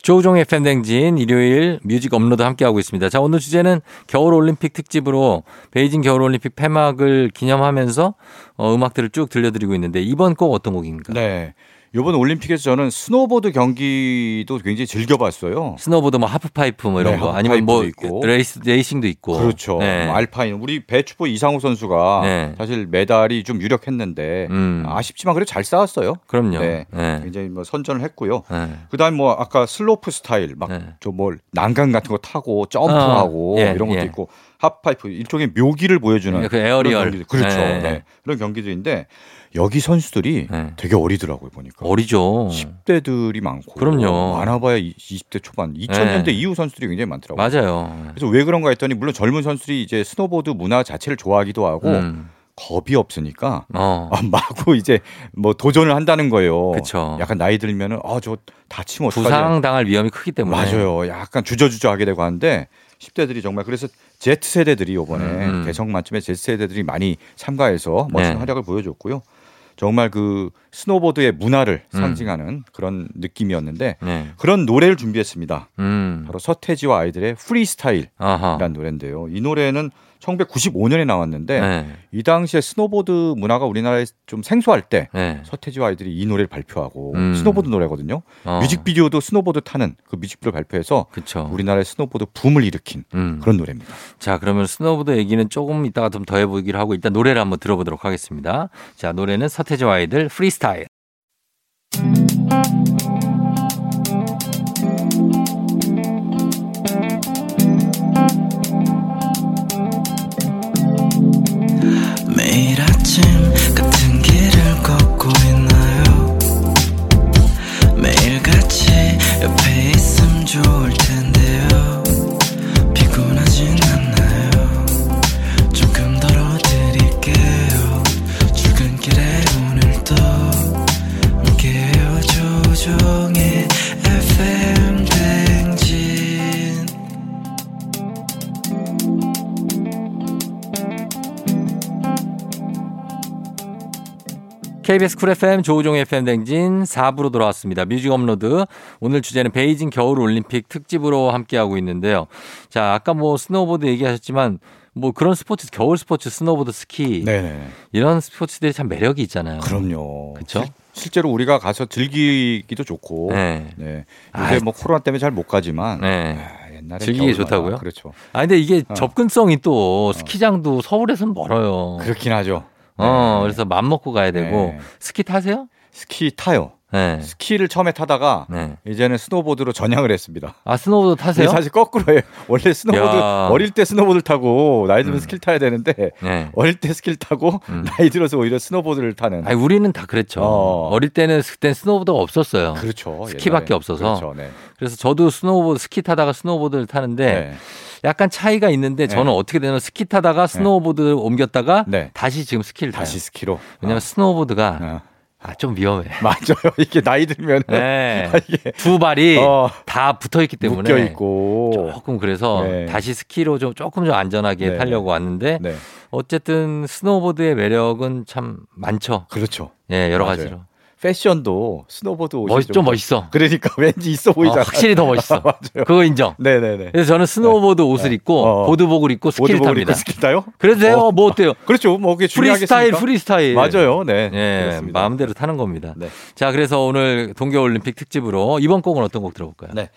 조종의 팬댕진 일요일 뮤직 업로드 함께하고 있습니다. 자, 오늘 주제는 겨울올림픽 특집으로 베이징 겨울올림픽 폐막을 기념하면서 어, 음악들을 쭉 들려드리고 있는데 이번 곡 어떤 곡입니까? 네. 이번 올림픽에서 저는 스노보드 경기도 굉장히 즐겨봤어요. 스노보드 뭐 하프파이프 뭐 이런 네, 거 아니면 뭐 있고. 레이스, 레이싱도 있고. 그렇죠. 네. 뭐 알파인 우리 배추보이 이상호 선수가 네. 사실 메달이 좀 유력했는데 음. 아쉽지만 그래도 잘 싸웠어요. 그럼요. 네. 네. 굉장히 뭐 선전을 했고요. 네. 그다음에 뭐 아까 슬로프 스타일 막 네. 저뭐 난간 같은 거 타고 점프하고 어, 예, 이런 것도 예. 있고 하프파이프 일종의 묘기를 보여주는 그 에어리얼. 그렇죠. 네. 네. 그런 경기들인데 여기 선수들이 네. 되게 어리더라고요 보니까. 어리죠. 10대들이 많고 그럼요. 많아봐야 20대 초반 2000년대 네. 이후 선수들이 굉장히 많더라고요. 맞아요. 그래서 왜 그런가 했더니 물론 젊은 선수들이 이제 스노보드 문화 자체를 좋아하기도 하고 음. 겁이 없으니까 어. 아, 마구 이제 뭐 도전을 한다는 거예요. 그쵸. 약간 나이 들면은 아저 다치면 어떡하지? 부상 당할 위험이 크기 때문에. 맞아요. 약간 주저주저 하게 되고 하는데 10대들이 정말 그래서 Z 세대들이 이번에 음. 개성 만점의 Z 세대들이 많이 참가해서 멋진 네. 활약을 보여줬고요. 정말 그 스노보드의 문화를 음. 상징하는 그런 느낌이었는데 네. 그런 노래를 준비했습니다. 음. 바로 서태지와 아이들의 프리스타일이라는. 노래인데요. 이 노래는 1995년에 나왔는데 네. 이 당시에 스노보드 문화가 우리나라에 좀 생소할 때 네. 서태지와 아이들이 이 노래를 발표하고 음. 스노보드 노래거든요. 어. 뮤직비디오도 스노보드 타는 그 뮤직비디오를 발표해서 그쵸. 우리나라의 스노보드 붐을 일으킨 음. 그런 노래입니다. 자, 그러면 스노보드 얘기는 조금 이따가 좀 더 해보기로 하고 일단 노래를 한번 들어보도록 하겠습니다. 자, 노래는 서태지와 아이들 프리스타일. same. KBS 쿨 FM 조우종 FM 대행진 4부로 돌아왔습니다. 뮤직 업로드. 오늘 주제는 베이징 겨울 올림픽 특집으로 함께하고 있는데요. 자, 아까 뭐 스노우보드 얘기하셨지만 뭐 그런 스포츠, 겨울 스포츠, 스노우보드, 스키 네네. 이런 스포츠들이 참 매력이 있잖아요. 그럼요. 그쵸? 실, 제로 우리가 가서 즐기기도 좋고. 네. 네. 요새 아, 뭐 코로나 때문에 잘 못 가지만. 네. 아, 옛날에 즐기기. 좋다고요? 그렇죠. 아 근데 이게 어. 접근성이 또 스키장도 서울에서는 멀어요. 그렇긴 하죠. 어, 네. 그래서 맘 먹고 가야 되고 네. 스키 타세요? 스키 타요. 네. 스키를 처음에 타다가 네. 이제는 스노보드로 전향을 했습니다. 아 스노우보드 타세요? 사실 거꾸로예요. 원래 스노보드 야. 어릴 때 스노보드를 타고 나이 들면 음. 스키를 타야 되는데 네. 어릴 때 스키를 타고 음. 나이 들어서 오히려 스노보드를 타는. 아니 우리는 다 그랬죠. 어. 어. 릴 때는 그땐 스노보드가 없었어요. 그렇죠. 스키밖에 옛날에. 없어서. 그렇죠. 네. 그래서 저도 스노보드 스키 타다가 스노보드를 타는데 네. 약간 차이가 있는데 저는 네. 어떻게 되냐면 스키 타다가 스노보드 옮겼다가 네. 다시 지금 스키를 타요. 다시 스키로. 왜냐면 어. 스노보드가 어. 아, 좀 위험해. 맞아요. 이게 나이 들면 네. 이게 두 발이 어, 다 붙어 있기 때문에 묶여 있고. 조금 그래서 네. 다시 스키로 좀 조금 좀 안전하게 네. 타려고 왔는데 네. 어쨌든 스노보드의 매력은 참 많죠. 그렇죠. 예, 여러 맞아요. 가지로. 패션도 스노보드 옷이 멋, 좀 멋있어. 그러니까 왠지 있어 어, 보이잖아. 확실히 더 멋있어. 맞아요. 그거 인정. 네네네. 그래서 저는 스노보드 옷을 입고 어. 보드복을 입고 스키를 모두 탑니다. 입고 스키 타요? 그래도 돼요. 어. 뭐 어때요? 그렇죠. 뭐 그게 프리스타일, 중요하겠습니까? 프리스타일. 맞아요. 네. 예, 그렇습니다. 마음대로 타는 겁니다. 네. 자, 그래서 오늘 동계 올림픽 특집으로 이번 곡은 어떤 곡 들어볼까요? 네.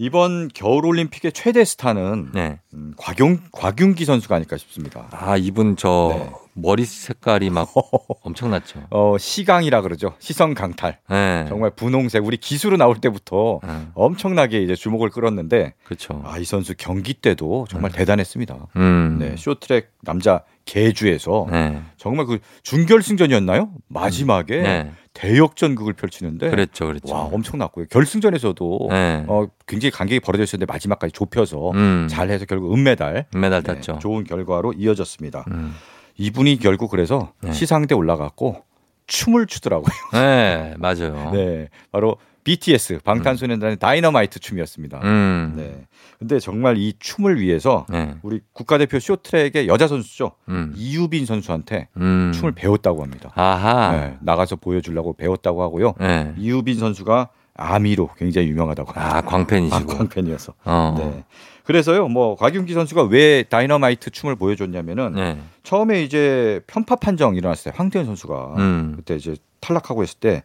이번 겨울 올림픽의 최대 스타는 네. 음, 곽용 곽윤기 선수가 아닐까 싶습니다. 아, 이분 저 네. 머리 색깔이 막 엄청났죠. 어, 시강이라 그러죠. 시선 강탈. 네. 정말 분홍색. 우리 기수로 나올 때부터 네. 엄청나게 이제 주목을 끌었는데 그렇죠. 아, 이 선수 경기 때도 정말 대단했습니다. 음. 네, 쇼트랙 남자 계주에서 네. 정말 그 준결승전이었나요? 마지막에 네. 대역전극을 펼치는데 그랬죠. 그랬죠. 와 엄청났고요. 결승전에서도 네. 어, 굉장히 간격이 벌어져 있었는데 마지막까지 좁혀서 음. 잘해서 결국 은메달 메달 네, 땄죠. 좋은 결과로 이어졌습니다. 음. 이분이 결국 그래서 네. 시상대 올라갔고 춤을 추더라고요. 네, 맞아요. 네, 바로 BTS 방탄소년단의 다이너마이트 춤이었습니다. 음. 네, 근데 정말 이 춤을 위해서 네. 우리 국가대표 쇼트랙의 여자 선수죠 음. 이유빈 선수한테 음. 춤을 배웠다고 합니다. 아하. 네, 나가서 보여주려고 배웠다고 하고요. 네. 이유빈 선수가 아미로 굉장히 유명하다고 합니다. 아, 광팬이시고. 아, 광팬이어서. 어. 네. 그래서요, 뭐 곽윤기 선수가 왜 다이너마이트 춤을 보여줬냐면은 네. 처음에 이제 편파 판정 일어났을 때 황태현 선수가 음. 그때 이제 탈락하고 있을 때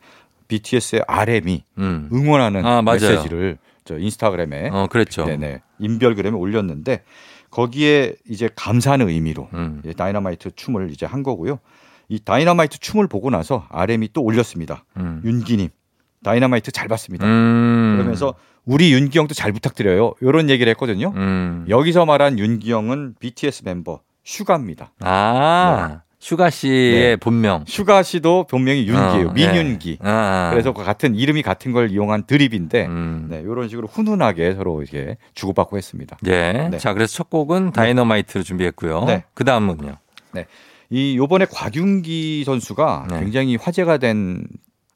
BTS의 RM이 음. 응원하는 아. 메시지를 저 인스타그램에 어, 그랬죠. 네네 인별그램에 올렸는데 거기에 이제 감사하는 의미로 음. 다이너마이트 춤을 이제 한 거고요. 이 다이너마이트 춤을 보고 나서 RM이 또 올렸습니다. 음. 윤기님 다이너마이트 잘 봤습니다. 음. 그러면서 우리 윤기 형도 잘 부탁드려요. 이런 얘기를 했거든요. 음. 여기서 말한 윤기 형은 BTS 멤버 슈가입니다. 아, 슈가 씨의 네. 본명. 슈가 씨도 본명이 윤기예요. 어, 민윤기. 네. 아, 그래서 그 같은 이름이 같은 걸 이용한 드립인데 음. 네, 이런 식으로 훈훈하게 서로 이렇게 주고받고 했습니다. 예. 네. 자, 그래서 첫 곡은 다이너마이트를 준비했고요. 네. 그 다음은요. 이 요번에 곽윤기 선수가 네. 굉장히 화제가 된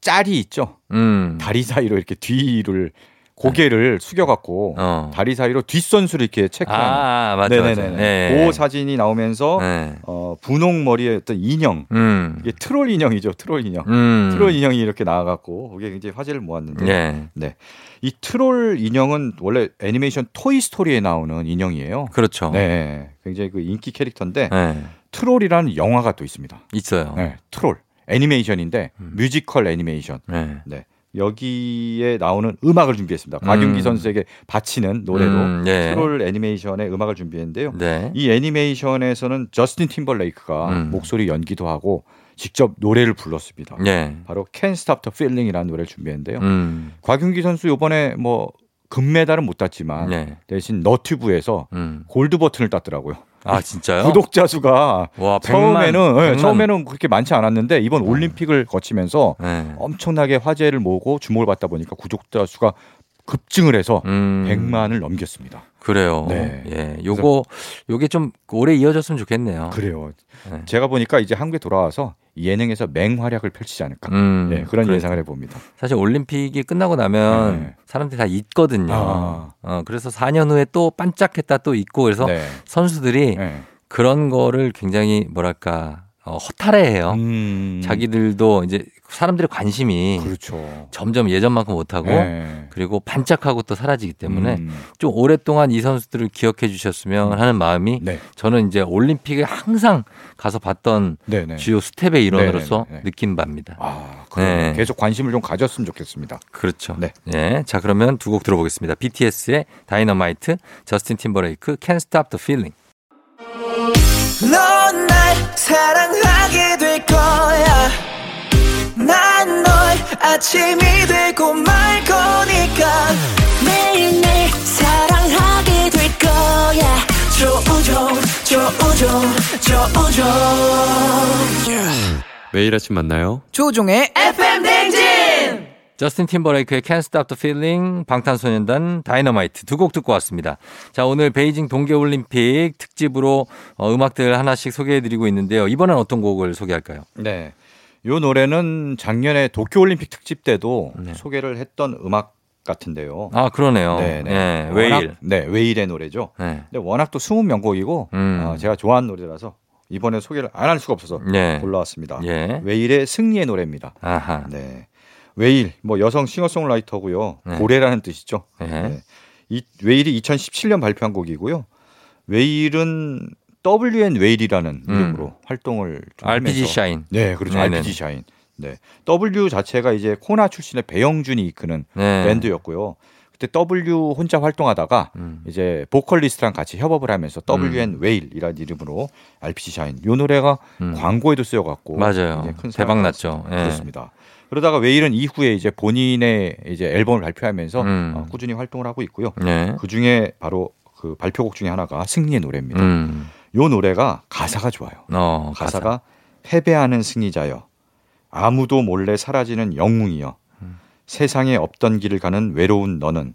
짤이 있죠. 음. 다리 사이로 이렇게 뒤를 고개를 숙여갖고 어. 다리 사이로 뒷선수를 이렇게 체크하는. 아, 맞아. 네네네. 네. 그 사진이 나오면서 네. 어, 분홍 머리에 어떤 인형 음. 이게 트롤 인형이죠. 트롤 인형. 음. 트롤 인형이 이렇게 나와갖고 그게 굉장히 화제를 모았는데 예. 이 트롤 인형은 원래 애니메이션 토이 스토리에 나오는 인형이에요. 그렇죠. 네, 굉장히 그 인기 캐릭터인데 네. 트롤이라는 영화가 또 있습니다. 있어요. 네, 트롤 애니메이션인데 음. 뮤지컬 애니메이션. 네. 네. 여기에 나오는 음악을 준비했습니다. 곽윤기 음. 선수에게 바치는 노래로 음, 예. 트롤 애니메이션의 음악을 준비했는데요. 네. 이 애니메이션에서는 저스틴 팀벌레이크가 음. 목소리 연기도 하고 직접 노래를 불렀습니다. 예. 바로 Can't Stop the Feeling이라는 노래를 준비했는데요. 음. 곽윤기 선수 이번에 뭐 금메달은 못 땄지만 네. 대신 너튜브에서 음. 골드 버튼을 땄더라고요. 아, 진짜요? 구독자 수가 와, 100만, 처음에는 네, 100만. 처음에는 그렇게 많지 않았는데 이번 올림픽을 거치면서 네. 엄청나게 화제를 모으고 주목을 받다 보니까 구독자 수가 급증을 해서 음. 100만을 넘겼습니다. 그래요. 네. 예. 요거 요게 좀 오래 이어졌으면 좋겠네요. 그래요. 네. 제가 보니까 이제 한국에 돌아와서 예능에서 맹활약을 펼치지 않을까. 음. 네, 그런 그래. 예상을 해봅니다. 사실 올림픽이 끝나고 나면 네. 사람들이 다 잊거든요. 아. 어, 그래서 4년 후에 또 반짝했다 또 있고 그래서 네. 선수들이 네. 그런 거를 굉장히 뭐랄까 어, 허탈해해요. 음. 자기들도 이제 사람들의 관심이 그렇죠. 점점 예전만큼 못하고 네. 그리고 반짝하고 또 사라지기 때문에 음. 좀 오랫동안 이 선수들을 기억해 주셨으면 하는 마음이 네. 저는 이제 올림픽에 항상 가서 봤던 네, 네. 주요 스텝의 일원으로서 네, 네, 네. 느낀 바입니다. 아, 그럼 네. 계속 관심을 좀 가졌으면 좋겠습니다. 그렇죠. 네. 예. 자, 그러면 두 곡 들어보겠습니다. BTS의 다이너마이트, 저스틴 팀버레이크, Can't Stop the Feeling. 아침이 되고 말 거니까 매일매일 사랑하게 될 거야 조우종 조우종 조우종 매일 아침 만나요. 조종의 FM 댕진 저스틴 팀버레이크의 Can't Stop the Feeling, 방탄소년단 다이너마이트 두 곡 듣고 왔습니다. 자, 오늘 베이징 동계올림픽 특집으로 어, 음악들 하나씩 소개해드리고 있는데요. 이번엔 어떤 곡을 소개할까요? 네. 요 노래는 작년에 도쿄올림픽 특집 때도 네. 소개를 했던 음악 같은데요. 아, 그러네요. 네, 네. 예, 워낙- 웨일. 네, 웨일의 노래죠. 네. 근데 워낙 또 숨은 명곡이고 음. 어, 제가 좋아하는 노래라서 이번에 소개를 안 할 수가 없어서 네. 골라왔습니다. 예. 웨일의 승리의 노래입니다. 아하. 네. 웨일 뭐 여성 싱어송라이터고요. 네. 고래라는 뜻이죠. 예. 네. 이 웨일이 2017년 발표한 곡이고요. 웨일은 WN 웨일이라는 음. 이름으로 활동을 좀 RPG 하면서 Shine. 네, 그렇죠. 네네네. RPG Shine. 네. W 자체가 이제 코나 출신의 배영준이 이끄는 네. 밴드였고요. 그때 W 혼자 활동하다가 음. 이제 보컬리스트랑 같이 협업을 하면서 WN 웨일이라는 이름으로 RPG 샤인. 요 노래가 음. 광고에도 쓰여 갖고 맞아요. 대박 났죠. 예. 그렇습니다. 그러다가 웨일은 이후에 이제 본인의 이제 앨범을 발표하면서 음. 어, 꾸준히 활동을 하고 있고요. 네. 그 중에 바로 그 발표곡 중에 하나가 승리의 노래입니다. 음. 요 노래가 가사가 좋아요. 어, 가사가 패배하는 승리자여 아무도 몰래 사라지는 영웅이여 세상에 없던 길을 가는 외로운 너는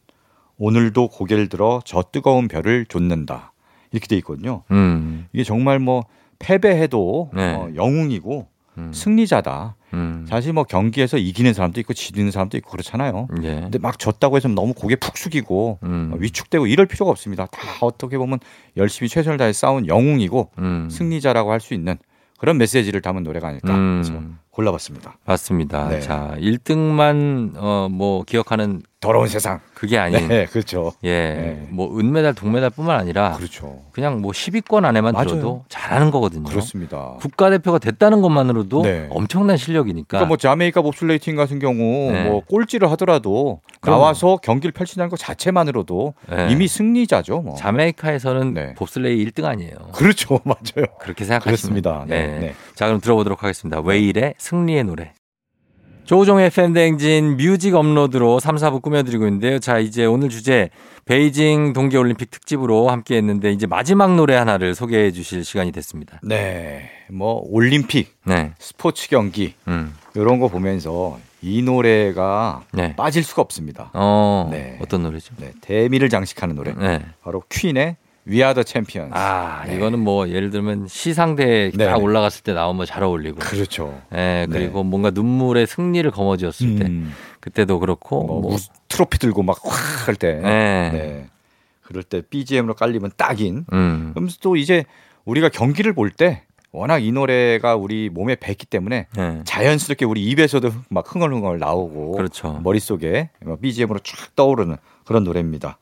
오늘도 고개를 들어 저 뜨거운 별을 좇는다 이렇게 돼 있거든요. 음. 이게 정말 뭐 패배해도 네. 어, 영웅이고 음. 승리자다. 음. 사실 뭐 경기에서 이기는 사람도 있고 지는 사람도 있고 그렇잖아요. 예. 근데 막 졌다고 해서 너무 고개 푹 숙이고 음. 어, 위축되고 이럴 필요가 없습니다. 다 어떻게 보면 열심히 최선을 다해 싸운 영웅이고 음. 승리자라고 할 수 있는 그런 메시지를 담은 노래가 아닐까 음. 그래서 골라봤습니다. 맞습니다. 네. 자, 1등만 어 뭐 기억하는 더러운 세상. 그게 아닌 네, 그렇죠. 예. 네. 뭐 은메달, 동메달뿐만 아니라 그렇죠. 그냥 뭐 10위권 안에만 맞아요. 들어도 잘하는 거거든요. 그렇습니다. 국가대표가 됐다는 것만으로도 네. 엄청난 실력이니까. 그러니까 뭐 자메이카 봅슬레이 팀 같은 경우 네. 뭐 꼴찌를 하더라도 그럼요. 나와서 경기를 펼친다는 것 자체만으로도 네. 이미 승리자죠. 뭐. 자메이카에서는 네. 봅슬레이 1등 아니에요. 그렇죠, 맞아요. 그렇게. 네, 네. 네. 자, 그럼 들어보도록 하겠습니다. 웨일의 승리의 노래. 조우종의 팬댕진 뮤직 업로드로 3, 4부 꾸며드리고 있는데요. 자, 이제 오늘 주제 베이징 동계올림픽 특집으로 함께 했는데 이제 마지막 노래 하나를 소개해 주실 시간이 됐습니다. 네, 뭐 올림픽, 네. 스포츠 경기 음. 이런 거 보면서 이 노래가 네. 빠질 수가 없습니다. 어, 네. 어떤 노래죠? 네, 대미를 장식하는 노래. 네. 바로 퀸의 We Are the Champions. 아, 네. 이거는 뭐 예를 들면 시상대에 네. 딱 올라갔을 때 나오면 잘 어울리고. 그렇죠. 예, 그리고 뭔가 눈물의 승리를 거머쥐었을 때 음, 그때도 그렇고 뭐, 뭐, 우- 트로피 들고 막 확 할 때. 네. 네. 그럴 때 BGM으로 깔리면 딱인. 음. 그러면서 또 이제 우리가 경기를 볼 때 워낙 이 노래가 우리 몸에 뱄기 때문에 네. 자연스럽게 우리 입에서도 막 흥얼흥얼 나오고 그렇죠. 머릿속에 BGM으로 쫙 떠오르는 그런 노래입니다.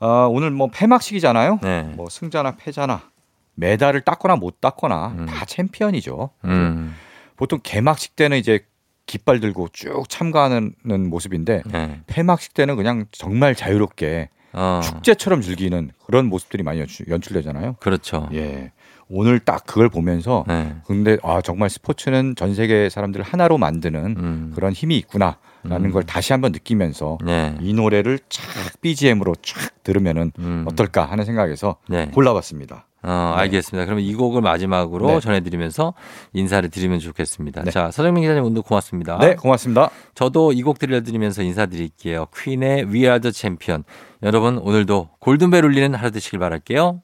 아, 오늘 뭐 폐막식이잖아요. 네. 뭐 승자나 패자나 메달을 땄거나 못 땄거나 음. 다 챔피언이죠. 음. 보통 개막식 때는 이제 깃발 들고 쭉 참가하는 모습인데 네. 폐막식 때는 그냥 정말 자유롭게 어. 축제처럼 즐기는 그런 모습들이 많이 연출, 연출되잖아요. 그렇죠. 예. 오늘 딱 그걸 보면서 네. 근데 아 정말 스포츠는 전 세계 사람들을 하나로 만드는 음. 그런 힘이 있구나 라는 음. 걸 다시 한번 느끼면서 네. 이 노래를 쫙 BGM으로 쫙 들으면은 음. 어떨까 하는 생각에서 네. 골라봤습니다. 어, 알겠습니다. 그러면 이 곡을 마지막으로 네. 전해드리면서 인사를 드리면 좋겠습니다. 네. 자, 서정민 기자님 오늘 고맙습니다. 네, 고맙습니다. 저도 이 곡 들려드리면서 인사드릴게요. 퀸의 We Are the Champion. 여러분 오늘도 골든벨 울리는 하루 되시길 바랄게요.